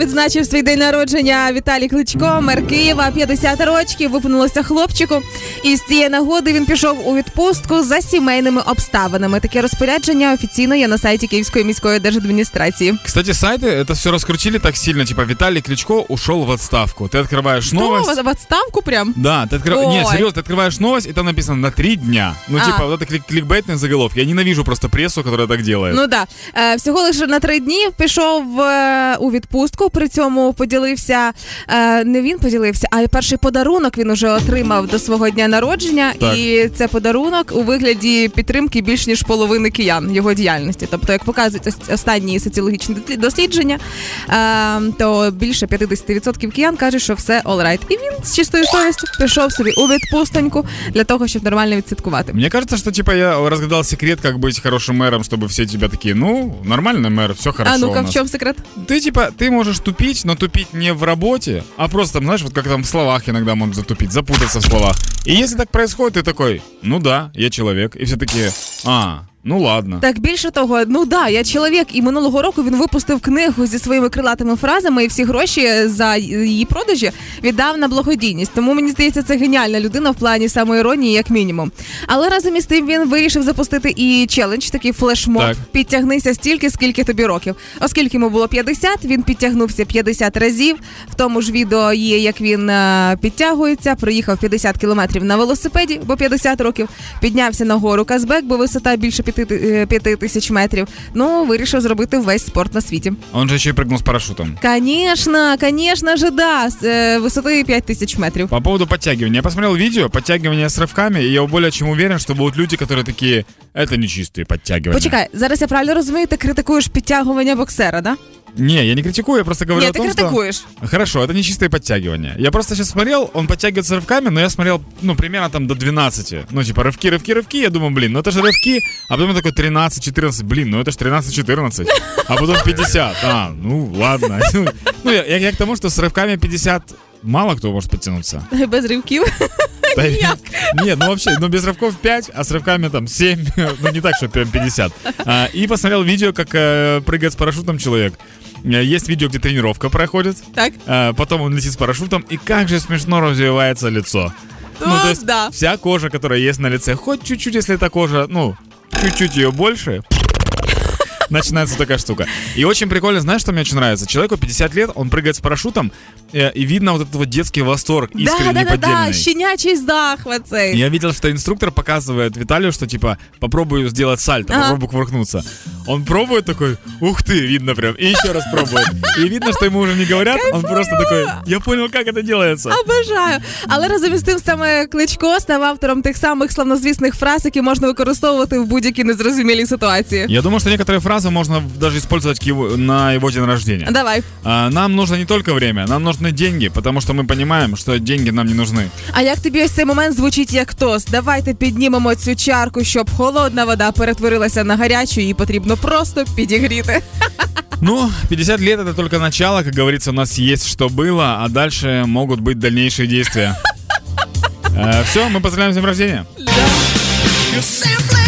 Відзначив свій день народження Віталій Кличко, мер Києва, 50 років, випнулося хлопчику. І з цієї нагоди він пішов у відпустку за сімейними обставинами. Таке розпорядження офіційно є на сайті Київської міської держадміністрації. Кстати, сайты это все раскрутили так сильно, типа Виталий Кличко ушел в отставку. Ты открываешь новость. О, в відставку прям? Да, ты открываешь... Ой. Не, серьезно, ты открываешь новость, и там написано на три дня. Ну, А. типа, вот это клик- кликбейтные заголовки. Я ненавижу просто прессу, которая так делает. Ну да. Е, всього лише на три дні пішов е, у відпустку. при цьому поділився е, не він поділився, а й перший подарунок він уже отримав до свого дня народження. Так. І це подарунок у вигляді підтримки більш ніж половини киян його діяльності. Тобто, як показують ос- останні соціологічні дослід- дослідження, е, то більше 50% киян каже, що все олрайт. І він з чистою совістю пішов собі у відпустоньку для того, щоб нормально відсвяткувати. Мне кажется, что типа я разгадал секрет, как быть хорошим мэром, чтобы все тебя такие, ну, нормальный мэр, все хорошо. а у ну-ка, нас». в чому секрет? Ты типа, ты можешь тупить, но тупить не в работе, а просто там, знаешь, вот как там в словах иногда можно затупить, запутаться в словах. И если так происходит, ты такой, ну да, я человек. И все такие, а, ну ладно. Так більше того, ну да, я чоловік, і минулого року він випустив книгу зі своїми крилатими фразами, і всі гроші за її продажі віддав на благодійність. Тому мені здається, це геніальна людина в плані самоіронії, як мінімум. Але разом із тим він вирішив запустити і челендж, такий флешмоб. Так. Підтягнися стільки, скільки тобі років. Оскільки йому було 50, він підтягнувся 50 разів. В тому ж відео є, як він е, підтягується, проїхав 50 кілометрів на велосипеді, бо 50 років, піднявся на гору Казбек, бо висота більше 5 тисяч метрів. Ну, вирішив зробити весь спорт на світі. Он же еще и прыгнул с парашютом. Конечно, конечно же, да, з е, висоти 5 тисяч метрів. По поводу подтягивания. Я посмотрел видео, подтягивания с рывками, и я более чем уверен, что будут люди, которые такие, это не чистые подтягивания. Почекай, зараз я правильно розумію, ти критикуєш підтягування боксера, да? Не, я не критикую, я просто говорю Ні, о ти том, что... критикуєш. Хорошо, это не чистые подтягивания. Я просто сейчас смотрел, он подтягивается рывками, но я смотрел, ну, примерно там до 12. Ну, типа, рывки, рывки, рывки. Я думаю, блин, ну это же рывки. А потом я такой 13, 14. Блин, ну это же 13, 14. А потом 50. А, ну ладно. Ну, я, я, я к тому, что с рывками 50 мало кто может подтянуться. Без ривків. Да, Ніяк. Нет, ну вообще, ну без рывков 5, а с рывками там 7, ну не так, что прям 50. А, и посмотрел видео, как э, прыгает с парашютом человек. Э, Есть видео, где тренировка проходит. Так. А, потом он летит с парашютом, и как же смешно развивается лицо. ну, то есть да. вся кожа, которая есть на лице, хоть чуть-чуть, если эта кожа, ну, чуть-чуть ее больше, начинается такая штука. И очень прикольно, знаешь, что мне очень нравится? Человеку 50 лет, он прыгает с парашютом, э, и видно вот этот вот детский восторг, Да, искренний, да, да, да, неподдельный. щенячий захват цей. Я видел, что инструктор показывает Виталию, что типа попробую сделать сальто, Ага. попробую кувыркнуться. Он пробует такой, ух ты, видно прям, и еще раз пробует. И видно, что ему уже не говорят, он просто такой, я понял, как это делается. Обожаю. Але разом із тим саме Кличко став автором тих самих славнозвісних фраз, які можна використовувати в будь-якій незрозумілій ситуації. Я думаю, что некоторые фразы можно даже использовать к его- на его день рождения. Давай. А, Нам нужно не только время, нам нужны деньги, потому что мы понимаем, что деньги нам не нужны. А як тобі ось цей момент звучить як тост? Давайте піднімемо цю чарку, щоб холодна вода перетворилася на гарячу, її потрібно просто підігріти. Ну, 50 лет это только начало, как говорится, у нас есть что было, а дальше могут быть дальнейшие действия. Все, мы поздравляем с днем рождения. You simply